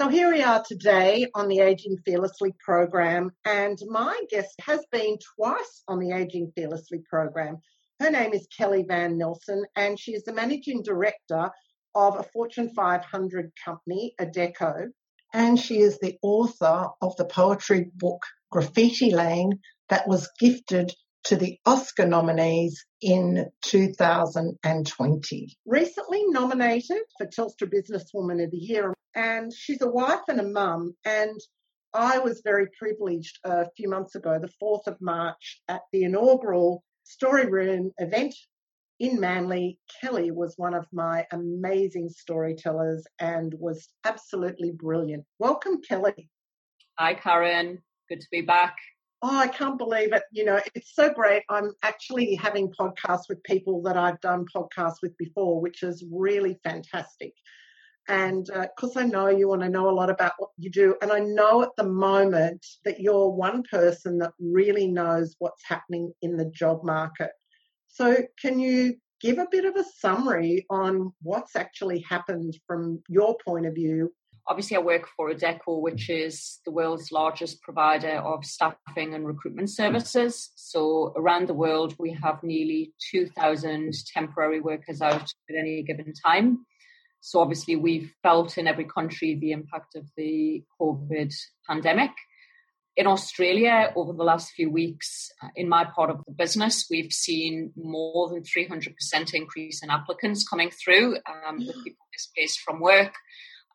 So here we are today on the Aging Fearlessly program, and my guest has been twice on the Aging Fearlessly program. Her name is Kelly Van Nelson, and she is the managing director of a Fortune 500 company, Adecco, and she is the author of the poetry book Graffiti Lane that was gifted to the Oscar nominees in 2020. Recently nominated for Telstra Businesswoman of the Year, and she's a wife and a mum. And I was very privileged a few months ago, the 4th of March, at the inaugural Story Room event in Manly. Kelly was one of my amazing storytellers and was absolutely brilliant. Welcome, Kelly. Hi, Karen. Good to be back oh, I can't believe it. You know, it's so great. I'm actually having podcasts with people that I've done podcasts with before, which is really fantastic. And because uh, I know you and I know a lot about what you do, and I know at the moment that you're one person that really knows what's happening in the job market. So, can you give a bit of a summary on what's actually happened from your point of view obviously I work for Adecco, which is the world's largest provider of staffing and recruitment services. So around the world, we have nearly 2,000 temporary workers out at any given time. So obviously we've felt in every country the impact of the COVID pandemic. In Australia, over the last few weeks, uh, in my part of the business, we've seen more than 300% increase in applicants coming through um, with people displaced from work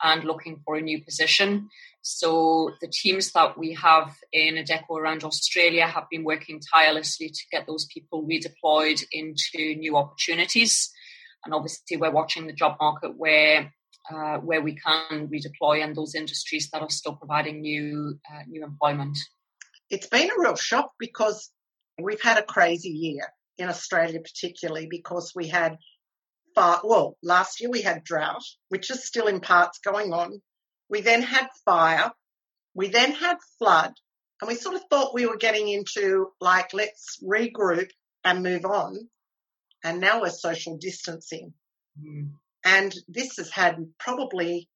and looking for a new position. So the teams that we have in Adecco around Australia have been working tirelessly to get those people redeployed into new opportunities. And obviously, we're watching the job market where uh, where we can redeploy and those industries that are still providing new uh, new employment. It's been a real shock because we've had a crazy year in Australia, particularly because we had fire. Well, last year we had drought, which is still in parts going on. We then had fire. We then had flood. And we sort of thought we were getting into like, let's regroup and move on. And now we're social distancing. Mm. And this has had probably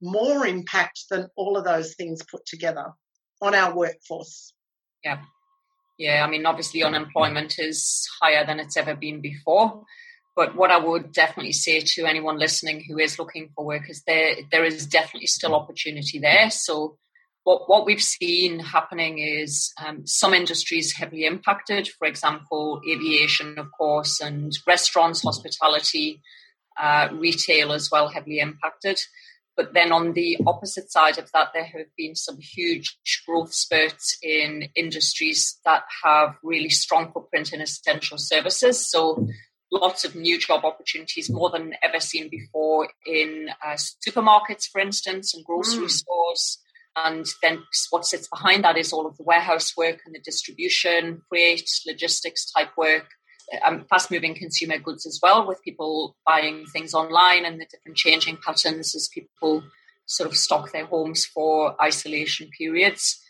more impact than all of those things put together on our workforce. Yeah. Yeah. I mean, obviously, unemployment is higher than it's ever been before. But what I would definitely say to anyone listening who is looking for work is there there is definitely still opportunity there. So what what we've seen happening is um, some industries heavily impacted. For example, aviation, of course, and restaurants, hospitality, uh, retail as well, heavily impacted. But then on the opposite side of that, there have been some huge growth spurts in industries that have really strong footprint in essential services. So lots of new job opportunities, more than ever seen before in uh, supermarkets, for instance, and grocery mm. stores. And then what sits behind that is all of the warehouse work and the distribution, freight, logistics type work, um, fast moving consumer goods as well, with people buying things online and the different changing patterns as people sort of stock their homes for isolation periods.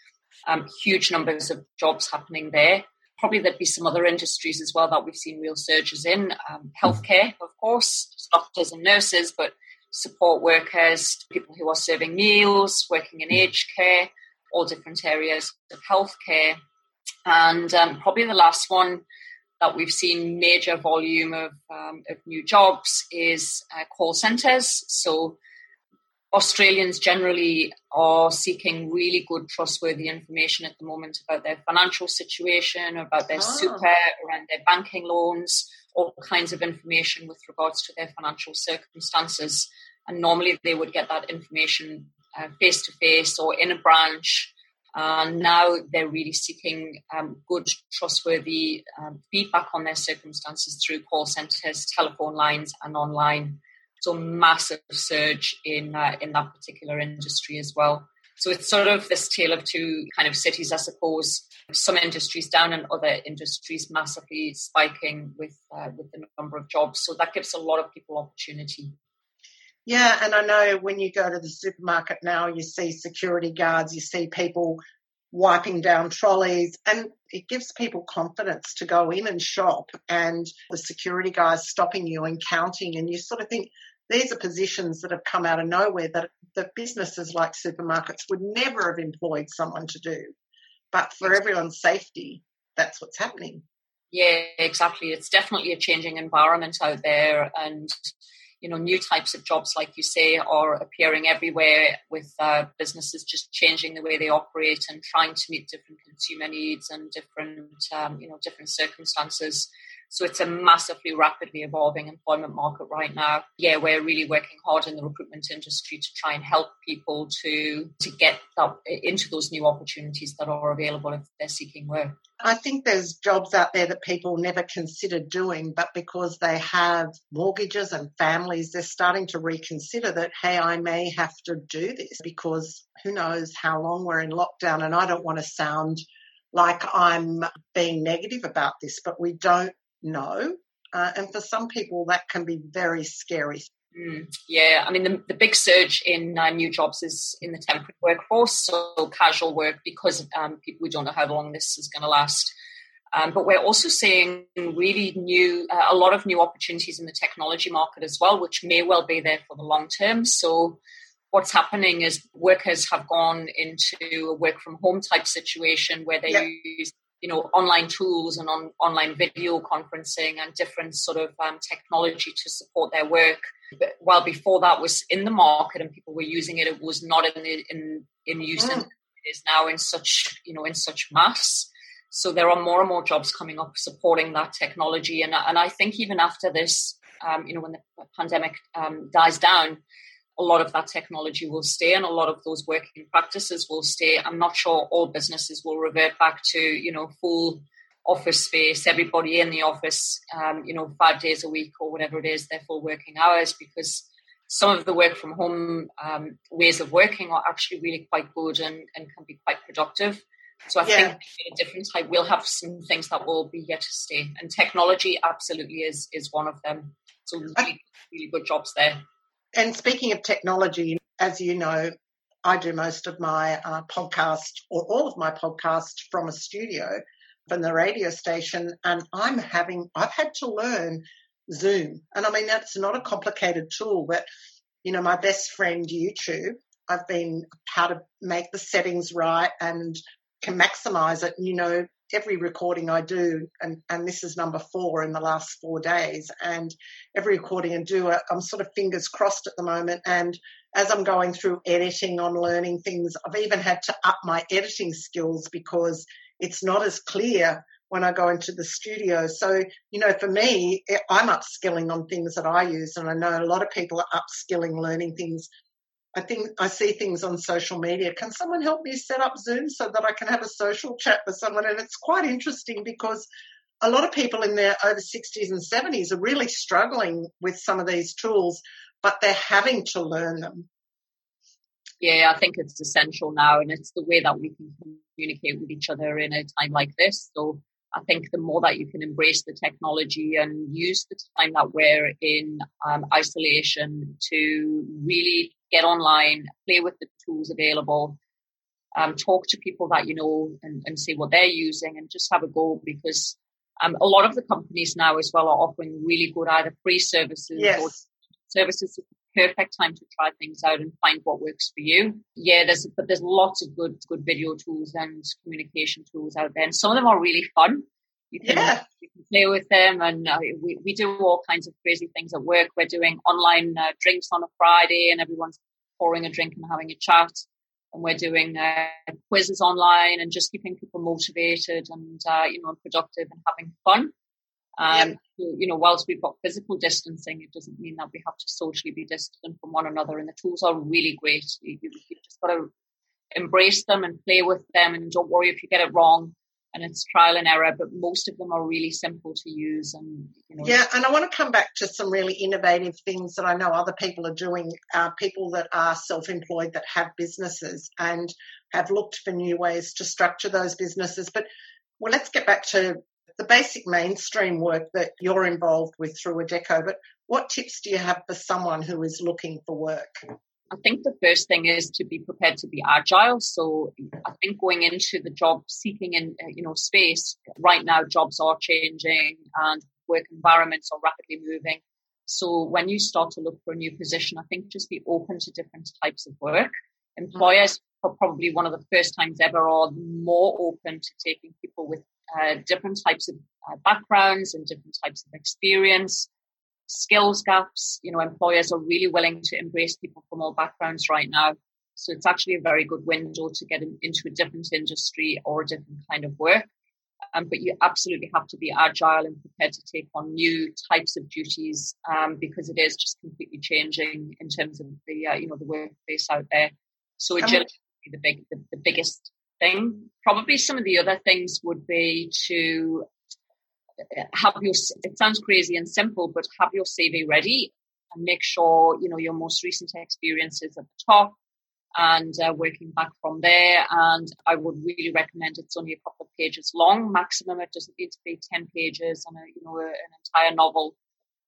Um, huge numbers of jobs happening there probably there'd be some other industries as well that we've seen real surges in. Um, healthcare, of course, doctors and nurses, but support workers, people who are serving meals, working in aged care, all different areas of healthcare. And um, probably the last one that we've seen major volume of, um, of new jobs is uh, call centres. So Australians generally are seeking really good, trustworthy information at the moment about their financial situation, about their oh. super, around their banking loans, all kinds of information with regards to their financial circumstances. And normally they would get that information face to face or in a branch And now they're really seeking um, good, trustworthy um, feedback on their circumstances through call centres, telephone lines, and online. So massive surge in uh, in that particular industry as well. So it's sort of this tale of two kind of cities, I suppose. Some industries down and other industries massively spiking with uh, with the number of jobs. So that gives a lot of people opportunity. Yeah, and I know when you go to the supermarket now, you see security guards, you see people wiping down trolleys, and it gives people confidence to go in and shop. And the security guys stopping you and counting, and you sort of think these are positions that have come out of nowhere that, that businesses like supermarkets would never have employed someone to do. But for everyone's safety, that's what's happening. Yeah, exactly. It's definitely a changing environment out there, and you know, new types of jobs, like you say, are appearing everywhere with uh, businesses just changing the way they operate and trying to meet different consumer needs and different, um, you know, different circumstances. So it's a massively rapidly evolving employment market right now. Yeah, we're really working hard in the recruitment industry to try and help people to to get that, into those new opportunities that are available if they're seeking work. I think there's jobs out there that people never considered doing, but because they have mortgages and families, they're starting to reconsider that, hey, I may have to do this because who knows how long we're in lockdown. And I don't want to sound like I'm being negative about this, but we don't know. Uh, and for some people, that can be very scary. Mm, yeah, I mean, the, the big surge in uh, new jobs is in the temporary workforce, so casual work, because um, people we don't know how long this is going to last. Um, but we're also seeing really new, uh, a lot of new opportunities in the technology market as well, which may well be there for the long term. So, what's happening is workers have gone into a work from home type situation where they yep. use you know online tools and on online video conferencing and different sort of um, technology to support their work. But while before that was in the market and people were using it it was not in the, in in use mm. it is now in such you know in such mass. So there are more and more jobs coming up supporting that technology. And and i think even after this um, you know when the pandemic um, dies down a lot of that technology will stay and a lot of those working practices will stay. I'm not sure all businesses will revert back to, you know, full office space, everybody in the office, um, you know, five days a week or whatever it is, their full working hours, because some of the work from home um, ways of working are actually really quite good and, and can be quite productive. So I yeah. think a different type we'll have some things that will be yet to stay. And technology absolutely is is one of them. So really, really good jobs there. And speaking of technology, as you know, I do most of my uh, podcast or all of my podcast from a studio from the radio station, and I'm having, I've had to learn Zoom. And I mean, that's not a complicated tool, but you know, my best friend YouTube, I've been how to make the settings right and can maximize it. You know, every recording I do, and, and this is number four in the last four days, and every recording I do, I'm sort of fingers crossed at the moment. And as I'm going through editing on learning things, I've even had to up my editing skills because it's not as clear when I go into the studio. So, you know, for me, I'm upskilling on things that I use, and I know a lot of people are upskilling, learning things I think I see things on social media. Can someone help me set up Zoom so that I can have a social chat with someone? And it's quite interesting because a lot of people in their over 60s and 70s are really struggling with some of these tools, but they're having to learn them. Yeah, I think it's essential now, and it's the way that we can communicate with each other in a time like this. So I think the more that you can embrace the technology and use the time that we're in um, isolation to really get online, play with the tools available, um, talk to people that you know and, and see what they're using and just have a go because um, a lot of the companies now as well are offering really good either free services yes. or services perfect time to try things out and find what works for you. Yeah, there's but there's lots of good good video tools and communication tools out there, and some of them are really fun. You can, yeah. you can play with them, and uh, we we do all kinds of crazy things at work. We're doing online uh, drinks on a Friday, and everyone's pouring a drink and having a chat. And we're doing uh, quizzes online and just keeping people motivated and uh, you know productive and having fun. Um, You know, whilst we've got physical distancing, it doesn't mean that we have to socially be distant from one another. And the tools are really great. You, have just got to embrace them and play with them and don't worry if you get it wrong and it's trial and error, but most of them are really simple to use. And you know, yeah, and I want to come back to some really innovative things that I know other people are doing. Uh, people that are self-employed that have businesses and have looked for new ways to structure those businesses. But well, let's get back to the basic mainstream work that you're involved with through Adecco. But what tips do you have for someone who is looking for work? I think the first thing is to be prepared to be agile. So I think going into the job seeking in uh, you know space right now, jobs are changing and work environments are rapidly moving. So when you start to look for a new position, I think just be open to different types of work. Employers for probably one of the first times ever are more open to taking people with uh, different types of uh, backgrounds and different types of experience skills gaps. You know, employers are really willing to embrace people from all backgrounds right now. So it's actually a very good window to get in, into a different industry or a different kind of work. Um, but you absolutely have to be agile and prepared to take on new types of duties um, because it is just completely changing in terms of the uh, you know the workplace out there. So agility um, the big the, the biggest thing. Probably some of the other things would be to have your it sounds crazy and simple but have your cv ready and make sure you know your most recent experiences at the top and uh, working back from there. And i would really recommend it's only a couple of pages long. Maximum it doesn't need to be 10 pages and a, you know a, an entire novel.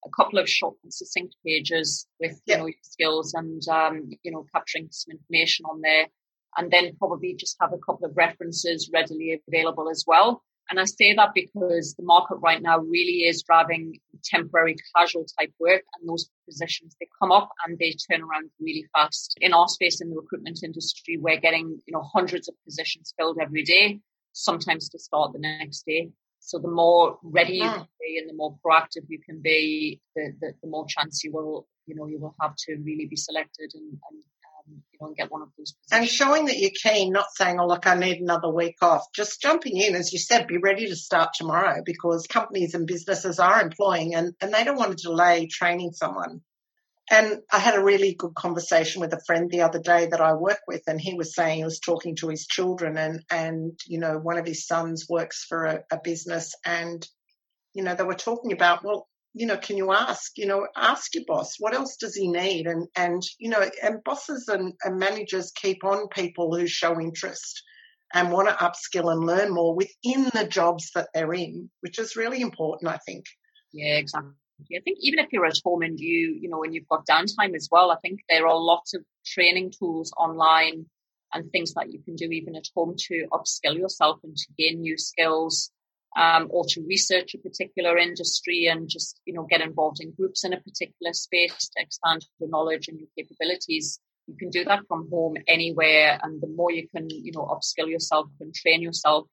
A couple of short and succinct pages with you know your skills and um, you know capturing some information on there. And then probably just have a couple of references readily available as well and I say that because the market right now really is driving temporary casual type work and those positions, they come up and they turn around really fast. In our space in the recruitment industry, we're getting, you know, hundreds of positions filled every day, sometimes to start the next day. So the more ready you hmm. can be and the more proactive you can be, the, the, the more chance you will, you know, you will have to really be selected and, and you get one of those positions. And showing that you're keen, not saying, oh, look, I need another week off. Just jumping in, as you said, be ready to start tomorrow because companies and businesses are employing and, and they don't want to delay training someone. And I had a really good conversation with a friend the other day that I work with, and he was saying he was talking to his children, and and you know one of his sons works for a, a business, and you know they were talking about well you know, can you ask, you know, ask your boss, what else does he need? And, and, you know, and bosses and, and managers keep on people who show interest and want to upskill and learn more within the jobs that they're in, which is really important, I think. Yeah, exactly. I think even if you're at home and you, you know, and you've got downtime as well, I think there are lots of training tools online and things that you can do even at home to upskill yourself and to gain new skills um, or to research a particular industry and just you know get involved in groups in a particular space to expand your knowledge and your capabilities. You can do that from home anywhere and the more you can you know upskill yourself and train yourself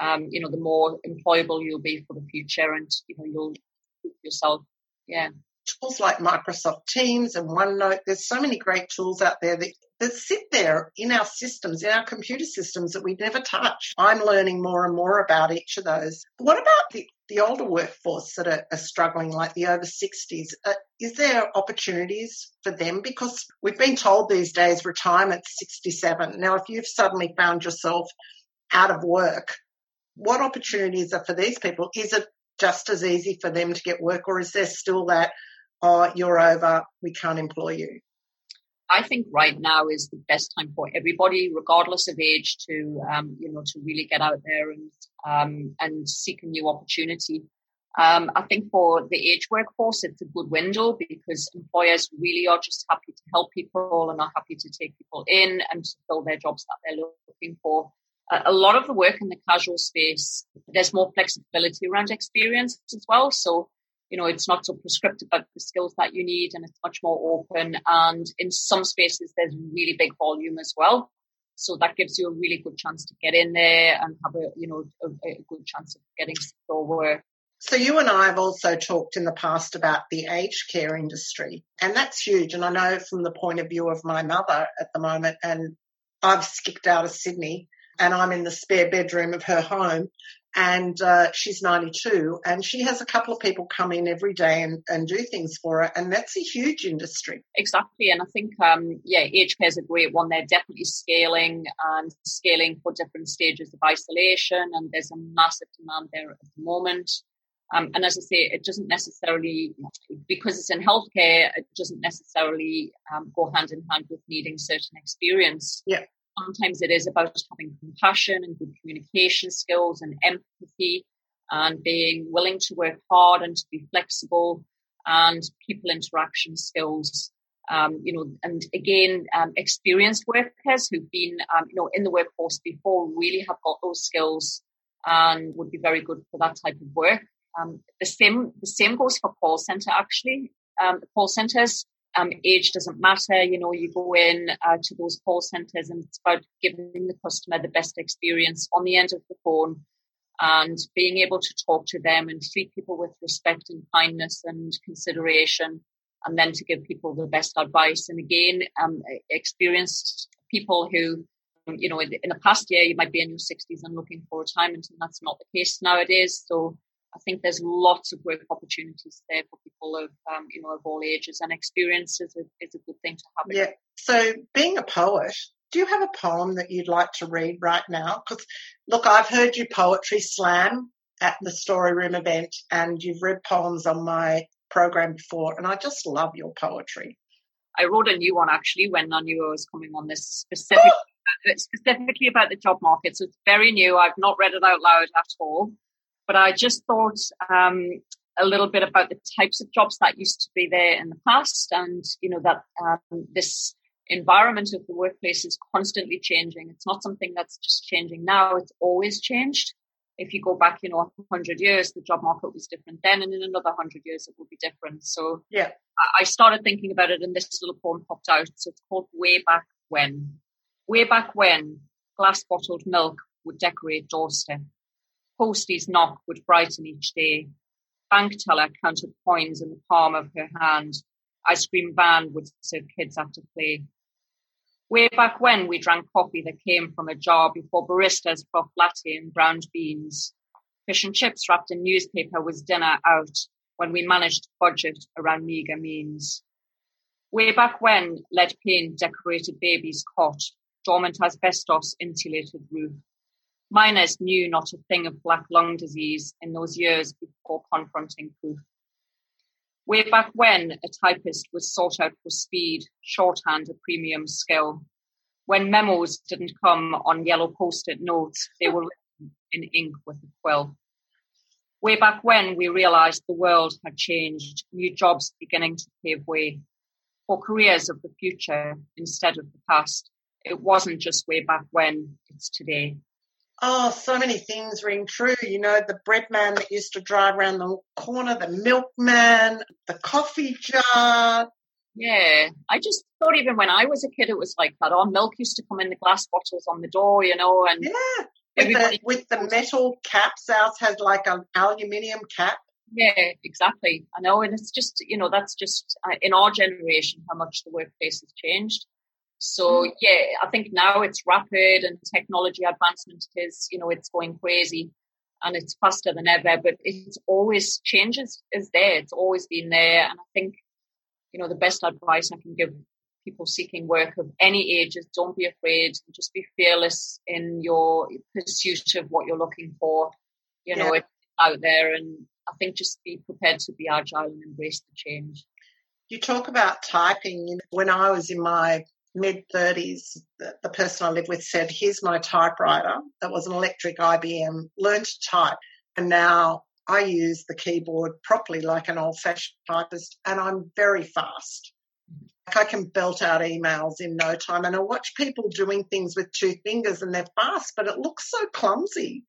um, you know the more employable you'll be for the future and you know you'll yourself yeah tools like Microsoft Teams and OneNote. There's so many great tools out there that, that sit there in our systems, in our computer systems that we never touch. I'm learning more and more about each of those. What about the, the older workforce that are, are struggling, like the over 60s? Uh, is there opportunities for them? Because we've been told these days retirement's 67. Now, if you've suddenly found yourself out of work, what opportunities are for these people? Is it just as easy for them to get work, or is there still that oh, you're over, we can't employ you? I think right now is the best time for everybody, regardless of age, to um, you know to really get out there and um, and seek a new opportunity. Um, I think for the age workforce, it's a good window because employers really are just happy to help people and are happy to take people in and to fill their jobs that they're looking for. a lot of the work in the casual space, there's more flexibility around experience as well. So you know, it's not so prescriptive about the skills that you need and it's much more open. And in some spaces, there's really big volume as well. So that gives you a really good chance to get in there and have a, you know, a, a good chance of getting secure work. So you and I have also talked in the past about the aged care industry, and that's huge. And I know from the point of view of my mother at the moment, and I've skipped out of Sydney, and I'm in the spare bedroom of her home, and uh, she's 92 and she has a couple of people come in every day and, and do things for her and that's a huge industry exactly and i think um, yeah aged care is a great one they're definitely scaling and scaling for different stages of isolation and there's a massive demand there at the moment um, and as I say, it doesn't necessarily, because it's in healthcare, it doesn't necessarily um, go hand in hand with needing certain experience. Yeah. Sometimes it is about just having compassion and good communication skills and empathy and being willing to work hard and to be flexible and people interaction skills. Um, you know, and again, um, experienced workers who've been, um, you know, in the workforce before really have got those skills and would be very good for that type of work. Um, the same the same goes for call center actually. Um, call centers um, age doesn't matter. You know, you go in uh, to those call centers and it's about giving the customer the best experience on the end of the phone and being able to talk to them and treat people with respect and kindness and consideration and then to give people the best advice. And again, um, experienced people who, you know, in, in the past year, you might be in your 60s and looking for retirement and that's not the case nowadays. So I think there's lots of work opportunities there for people of um, you know of all ages, and experience is a, is a good thing to have. Yeah. So, being a poet, do you have a poem that you'd like to read right now? Because look, I've heard you poetry slam at the Story Room event, and you've read poems on my program before, and I just love your poetry. I wrote a new one actually when I knew I was coming on this specific, specifically about the job market. So it's very new. I've not read it out loud at all. But I just thought um, a little bit about the types of jobs that used to be there in the past, and you know that um, this environment of the workplace is constantly changing. It's not something that's just changing now; it's always changed. If you go back, you know, hundred years, the job market was different then, and in another hundred years, it will be different. So, yeah, I started thinking about it, and this little poem popped out. So it's called "Way Back When." Way back when, glass bottled milk would decorate doorstep Postie's knock would brighten each day. Bank teller counted coins in the palm of her hand. Ice cream van would serve kids after play. Way back when we drank coffee that came from a jar before baristas froth latte and browned beans. Fish and chips wrapped in newspaper was dinner out when we managed to budget around meagre means. Way back when lead paint decorated baby's cot, dormant asbestos insulated roof. Miners knew not a thing of black lung disease in those years before confronting proof. Way back when a typist was sought out for speed, shorthand a premium skill. When memos didn't come on yellow post-it notes, they were written in ink with a quill. Way back when we realized the world had changed, new jobs beginning to pave way for careers of the future instead of the past. It wasn't just way back when, it's today. Oh, so many things ring true. You know, the bread man that used to drive around the corner, the milkman, the coffee jar. Yeah, I just thought even when I was a kid, it was like that. Our milk used to come in the glass bottles on the door, you know, and yeah, with the, with the metal caps. Ours has like an aluminium cap. Yeah, exactly. I know, and it's just you know that's just uh, in our generation how much the workplace has changed. So mm. yeah, I think now it's rapid and technology advancement is, you know, it's going crazy and it's faster than ever, but it's always changes is there. It's always been there. And I think, you know, the best advice I can give people seeking work of any age is don't be afraid just be fearless in your pursuit of what you're looking for. You know, yeah. it's out there and I think just be prepared to be agile and embrace the change. You talk about typing. When I was in my mid 30s, the, person I lived with said, Here's my typewriter. That was an electric IBM, learned to type. And now I use the keyboard properly like an old fashioned typist, and I'm very fast. Like I can belt out emails in no time. And I watch people doing things with two fingers and they're fast, but it looks so clumsy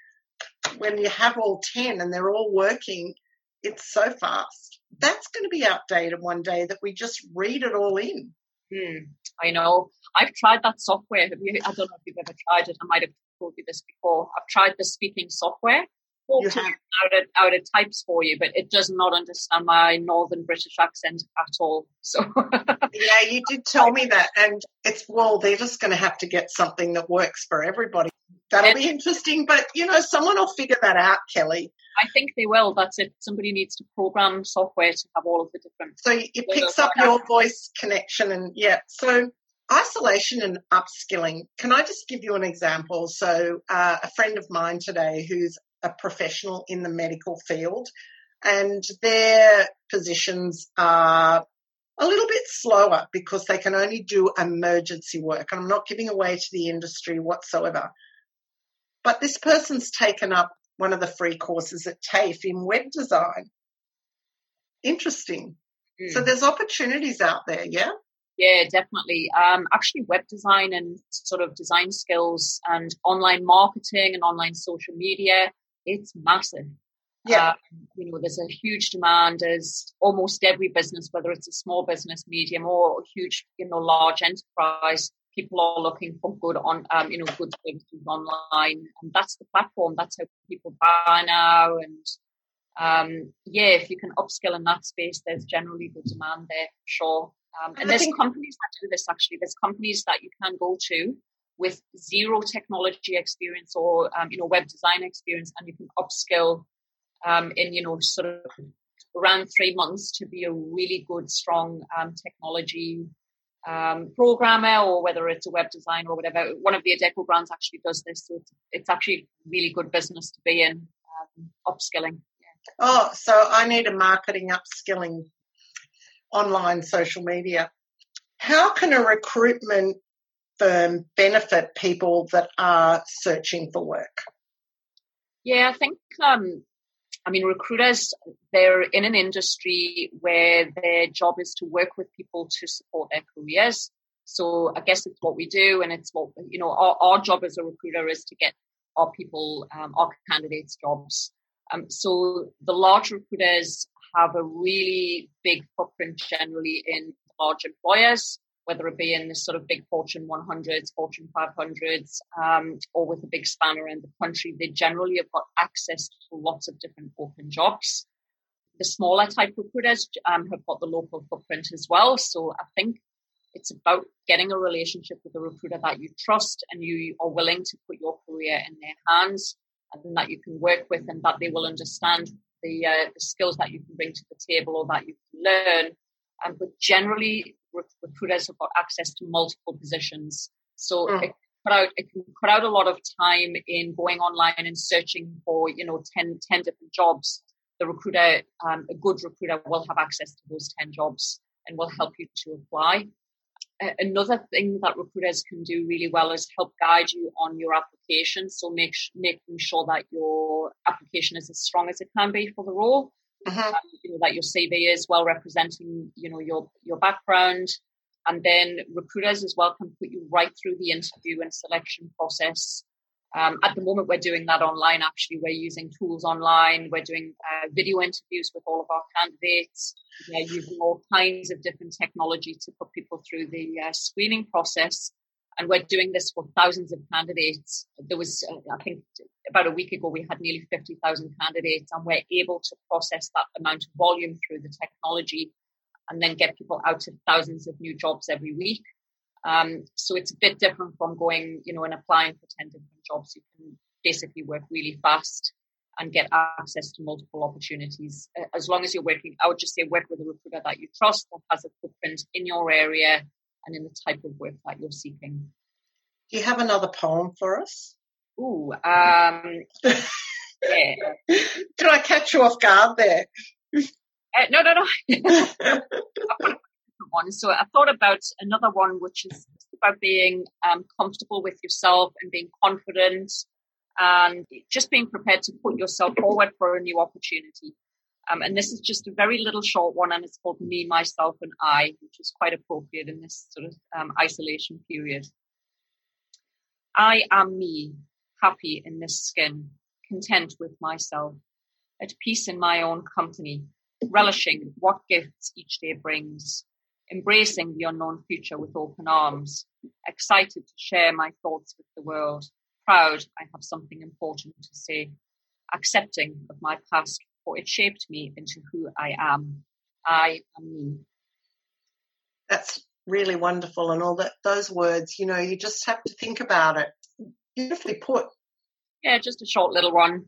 when you have all 10 and they're all working. It's so fast. That's going to be outdated one day that we just read it all in. Hmm. I know. I've tried that software. Have you, I don't know if you've ever tried it. I might have told you this before. I've tried the speaking software. You have. Out it, out it types for you, but it does not understand my northern British accent at all. So yeah, you did tell me that, and it's well, they're just going to have to get something that works for everybody. That'll be interesting, but you know, someone will figure that out, Kelly. I think they will. That's it. Somebody needs to program software to have all of the different. So it picks up your voice connection, and yeah. So isolation and upskilling. Can I just give you an example? So uh, a friend of mine today, who's a professional in the medical field, and their positions are a little bit slower because they can only do emergency work. And I'm not giving away to the industry whatsoever. But this person's taken up one of the free courses at TAFE in web design. Interesting. Mm. So there's opportunities out there, yeah? Yeah, definitely. Um, actually, web design and sort of design skills and online marketing and online social media, it's massive. Yeah. Um, you know, there's a huge demand as almost every business, whether it's a small business, medium, or a huge, you know, large enterprise, people are looking for good on, um, you know, good services online, and that's the platform. That's how people buy now. And um, yeah, if you can upskill in that space, there's generally good demand there, sure. Um, and there's companies that do this actually. There's companies that you can go to with zero technology experience or um, you know web design experience, and you can upskill um, in, you know, sort of around three months to be a really good, strong um, technology um, programmer or whether it's a web designer or whatever. One of the Adecco brands actually does this. So it's, it's actually really good business to be in, um, upskilling. Yeah. Oh, so I need a marketing upskilling online social media. How can a recruitment firm benefit people that are searching for work? Yeah, I think um, I mean, recruiters, they're in an industry where their job is to work with people to support their careers. So I guess it's what we do. And it's what, you know, our, our job as a recruiter is to get our people, um, our candidates jobs. Um, so the large recruiters have a really big footprint generally in large employers whether it be in the sort of big Fortune 100s, Fortune 500s, um, or with a big span around the country, they generally have got access to lots of different open jobs. The smaller type recruiters um, have got the local footprint as well. So I think it's about getting a relationship with a recruiter that you trust and you are willing to put your career in their hands and that you can work with and that they will understand the, uh, the skills that you can bring to the table or that you can learn. Um, but generally, recruiters have got access to multiple positions. So mm. it, cut out, it can cut out a lot of time in going online and searching for, you know, 10, 10 different jobs. The recruiter, um, a good recruiter will have access to those 10 jobs and will help you to apply. Uh, another thing that recruiters can do really well is help guide you on your application. So make, making sure that your application is as strong as it can be for the role uh-huh. you know, that your CV is well representing, you know, your your background, and then recruiters as well can put you right through the interview and selection process. Um, at the moment, we're doing that online. Actually, we're using tools online. We're doing uh, video interviews with all of our candidates. We're using all kinds of different technology to put people through the uh, screening process and we're doing this for thousands of candidates. There was, uh, I think, about a week ago, we had nearly 50,000 candidates, and we're able to process that amount of volume through the technology and then get people out to thousands of new jobs every week. Um, so it's a bit different from going, you know, and applying for 10 different jobs. You can basically work really fast and get access to multiple opportunities. As long as you're working, I would just say work with a recruiter that you trust that has a footprint in your area and in the type of work that you're seeking. Do you have another poem for us? Ooh, um, yeah. Did I catch you off guard there? Uh, no, no, no. one. So I thought about another one, which is about being um, comfortable with yourself and being confident and just being prepared to put yourself forward for a new opportunity. Um, and this is just a very little short one, and it's called Me, Myself, and I, which is quite appropriate in this sort of um, isolation period. I am me, happy in this skin, content with myself, at peace in my own company, relishing what gifts each day brings, embracing the unknown future with open arms, excited to share my thoughts with the world, proud I have something important to say, accepting of my past for it shaped me into who I am. I am me. That's really wonderful. And all that, those words, you know, you just have to think about it. Beautifully put. Yeah, just a short little one.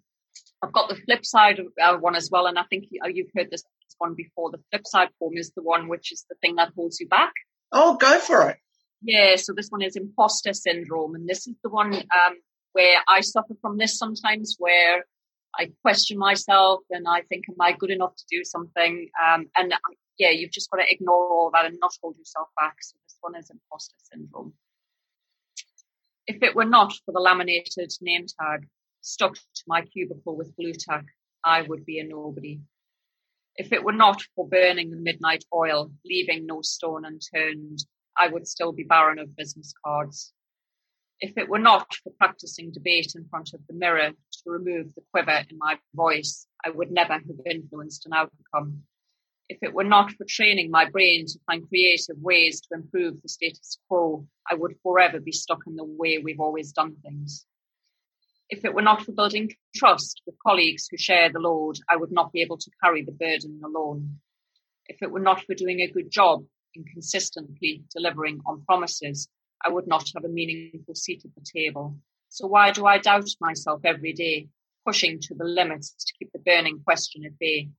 I've got the flip side of uh, one as well, and I think you, you've heard this one before. The flip side form is the one which is the thing that holds you back. Oh, go for it. Yeah, so this one is imposter syndrome, and this is the one um, where I suffer from this sometimes, where I question myself and I think, am I good enough to do something? Um, and yeah, you've just got to ignore all that and not hold yourself back. So this one is imposter syndrome. If it were not for the laminated name tag stuck to my cubicle with Blu Tack, I would be a nobody. If it were not for burning the midnight oil, leaving no stone unturned, I would still be barren of business cards. If it were not for practicing debate in front of the mirror to remove the quiver in my voice, I would never have influenced an outcome. If it were not for training my brain to find creative ways to improve the status quo, I would forever be stuck in the way we've always done things. If it were not for building trust with colleagues who share the load, I would not be able to carry the burden alone. If it were not for doing a good job in consistently delivering on promises, I would not have a meaningful seat at the table. So why do I doubt myself every day, pushing to the limits to keep the burning question at bay?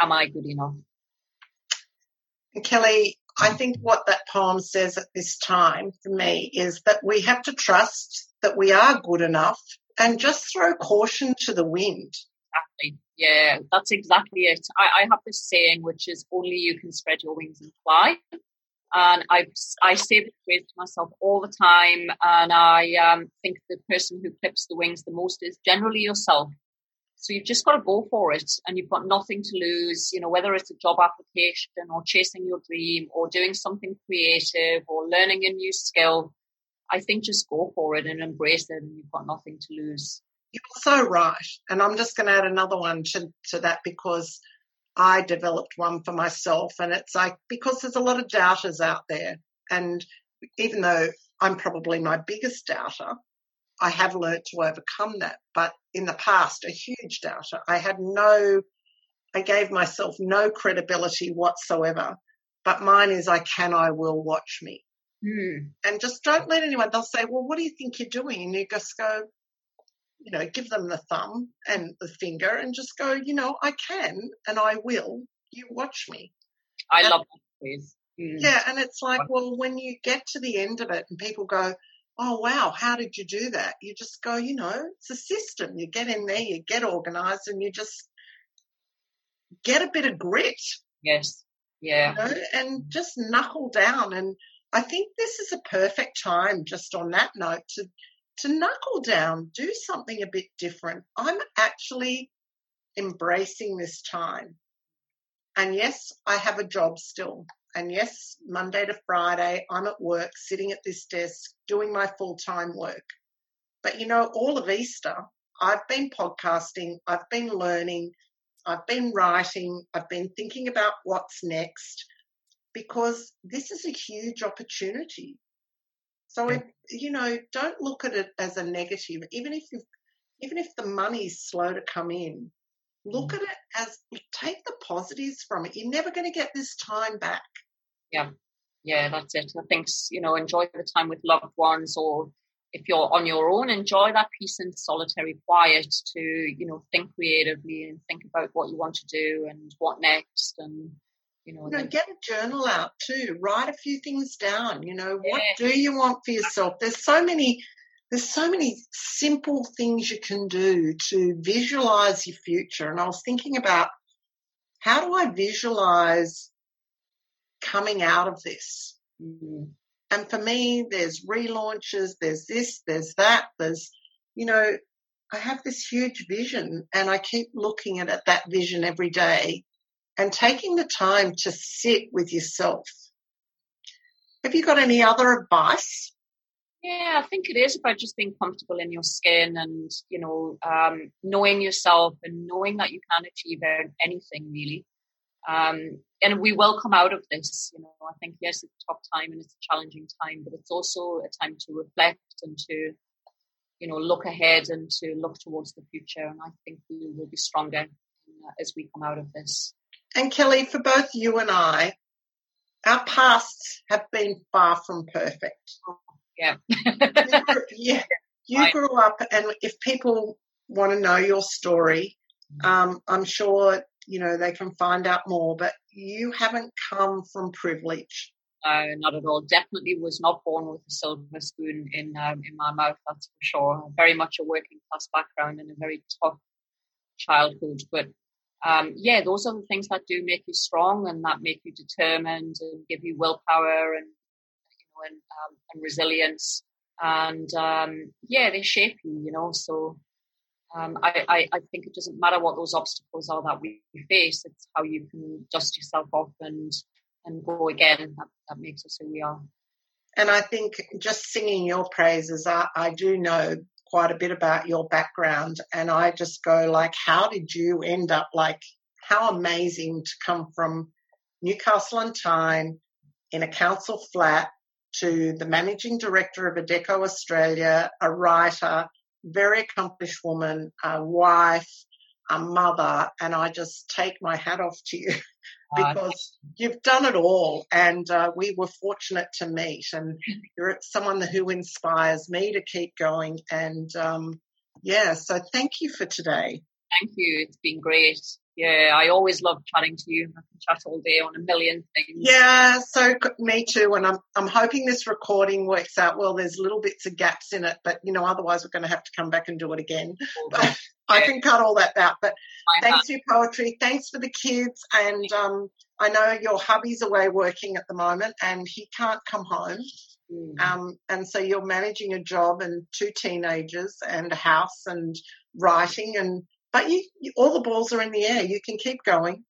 Am I good enough? Kelly, I think what that poem says at this time for me is that we have to trust that we are good enough and just throw caution to the wind. Exactly. Yeah, that's exactly it. I, I have this saying, which is only you can spread your wings and fly. And I, I say this phrase to myself all the time. And I um, think the person who clips the wings the most is generally yourself. So you've just got to go for it and you've got nothing to lose, you know, whether it's a job application or chasing your dream or doing something creative or learning a new skill. I think just go for it and embrace it and you've got nothing to lose. You're so right. And I'm just going to add another one to, to that because I developed one for myself. And it's like, because there's a lot of doubters out there. And even though I'm probably my biggest doubter, I have learned to overcome that. But in the past, a huge doubter. I had no, I gave myself no credibility whatsoever. But mine is I can, I will watch me. Mm. And just don't let anyone, they'll say, well, what do you think you're doing? And you just go, you know, give them the thumb and the finger and just go, you know, I can and I will. You watch me. I and, love that phrase. Mm. Yeah. And it's like, well, when you get to the end of it and people go, oh, wow, how did you do that? You just go, you know, it's a system. You get in there, you get organized, and you just get a bit of grit. Yes. Yeah. You know, and just knuckle down. And I think this is a perfect time, just on that note, to to knuckle down, do something a bit different. I'm actually embracing this time. And yes, I have a job still. And yes, Monday to Friday, I'm at work, sitting at this desk, doing my full time work. But you know, all of Easter, I've been podcasting, I've been learning, I've been writing, I've been thinking about what's next because this is a huge opportunity. So, you know, don't look at it as a negative. Even if you, even if the money's slow to come in, look mm. at it as take the positives from it. You're never going to get this time back. Yeah, yeah, that's it. I think you know, enjoy the time with loved ones, or if you're on your own, enjoy that peace and solitary quiet to you know think creatively and think about what you want to do and what next and you know, you know get a journal out too. Write a few things down you know. What do you want for yourself? There's so many there's so many simple things you can do to visualize your future. And i was thinking about how do i visualize coming out of this? Mm-hmm. and for me there's relaunches there's this there's that there's you know i have this huge vision and i keep looking at it, that vision every day and taking the time to sit with yourself. Have you got any other advice? Yeah, I think it is about just being comfortable in your skin and, you know, um, knowing yourself and knowing that you can achieve anything really. Um, and we will come out of this, you know, I think, yes, it's a tough time and it's a challenging time, but it's also a time to reflect and to, you know, look ahead and to look towards the future. And I think we will be stronger uh, as we come out of this. And Kelly, for both you and I, our pasts have been far from perfect. Yeah. yeah. you grew up, and if people want to know your story, um, I'm sure you know they can find out more. But you haven't come from privilege. No, not at all. Definitely was not born with a silver spoon in um, in my mouth. That's for sure. Very much a working class background and a very tough childhood. But um, yeah, those are the things that do make you strong and that make you determined and give you willpower and you know and, um, and resilience. And um, yeah, they shape you. You know, so um, I, I, I, think it doesn't matter what those obstacles are that we face. It's how you can dust yourself off and and go again. That, that makes us who we are. And I think just singing your praises, I, I do know quite a bit about your background, and I just go like, how did you end up like? How amazing to come from Newcastle on Tyne in a council flat to the managing director of Adecco Australia, a writer, very accomplished woman, a wife, a mother, and I just take my hat off to you because you've done it all. And uh, we were fortunate to meet, and you're someone who inspires me to keep going. And um, yeah, so thank you for today. Thank you. It's been great. Yeah, I always love chatting to you. I can chat all day on a million things. Yeah, so me too. And I'm I'm hoping this recording works out well. There's little bits of gaps in it, but you know, otherwise we're going to have to come back and do it again. But I can cut all that out. But thanks for your poetry. Thanks for the kids. And um, I know your hubby's away working at the moment, and he can't come home. Mm. Um, and so you're managing a job and two teenagers and a house and writing and but you, you, all the balls are in the air. You can keep going.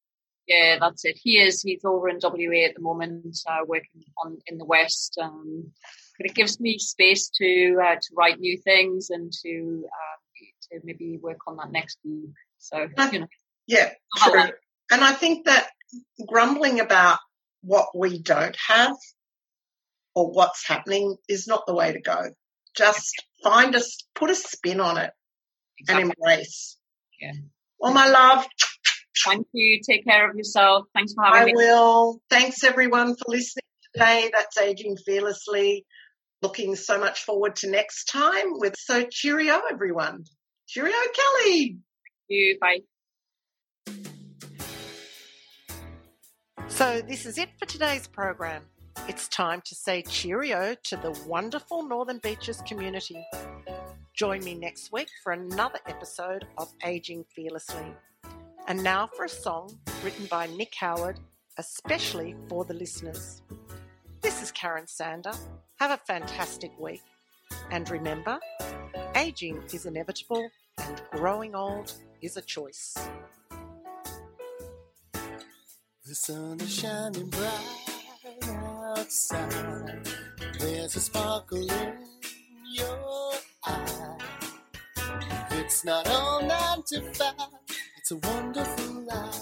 Yeah, that's it. He is. He's over in WA at the moment, uh, working on in the West. Um, but it gives me space to uh, to write new things and to uh, to maybe work on that next book. So you know, yeah, true. And I think that grumbling about what we don't have or what's happening is not the way to go. Just find us, put a spin on it, exactly. and embrace. Yeah. Well, my love. Thank you. Take care of yourself. Thanks for having I me. I will. Thanks everyone for listening today. That's Aging Fearlessly. Looking so much forward to next time with so cheerio everyone. Cheerio Kelly. Thank you. Bye. So this is it for today's program. It's time to say cheerio to the wonderful Northern Beaches community. Join me next week for another episode of Aging Fearlessly. And now for a song written by Nick Howard, especially for the listeners. This is Karen Sander. Have a fantastic week. And remember, aging is inevitable and growing old is a choice. The sun is shining bright outside. There's a sparkle in It's not all nine to five, it's a wonderful life.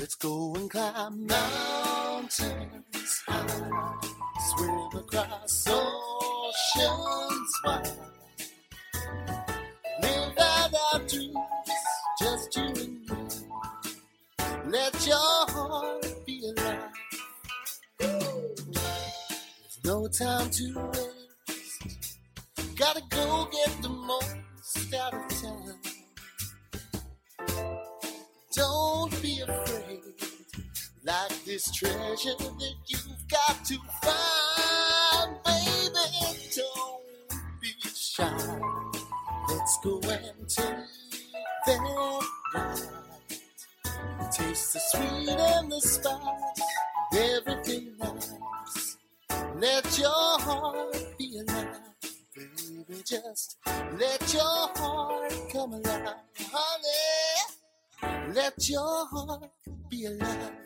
Let's go and climb mountains high, swim across oceans wide, live out our dreams, just you and me. Let your heart be alive There's no time to waste. Gotta go get the most out of time. Don't be afraid, like this treasure that you've got to find, baby. Don't be shy. Let's go and take that ride. Taste the sweet and the spice, everything nice. Let your heart let your heart come alive, honey. Let your heart be alive.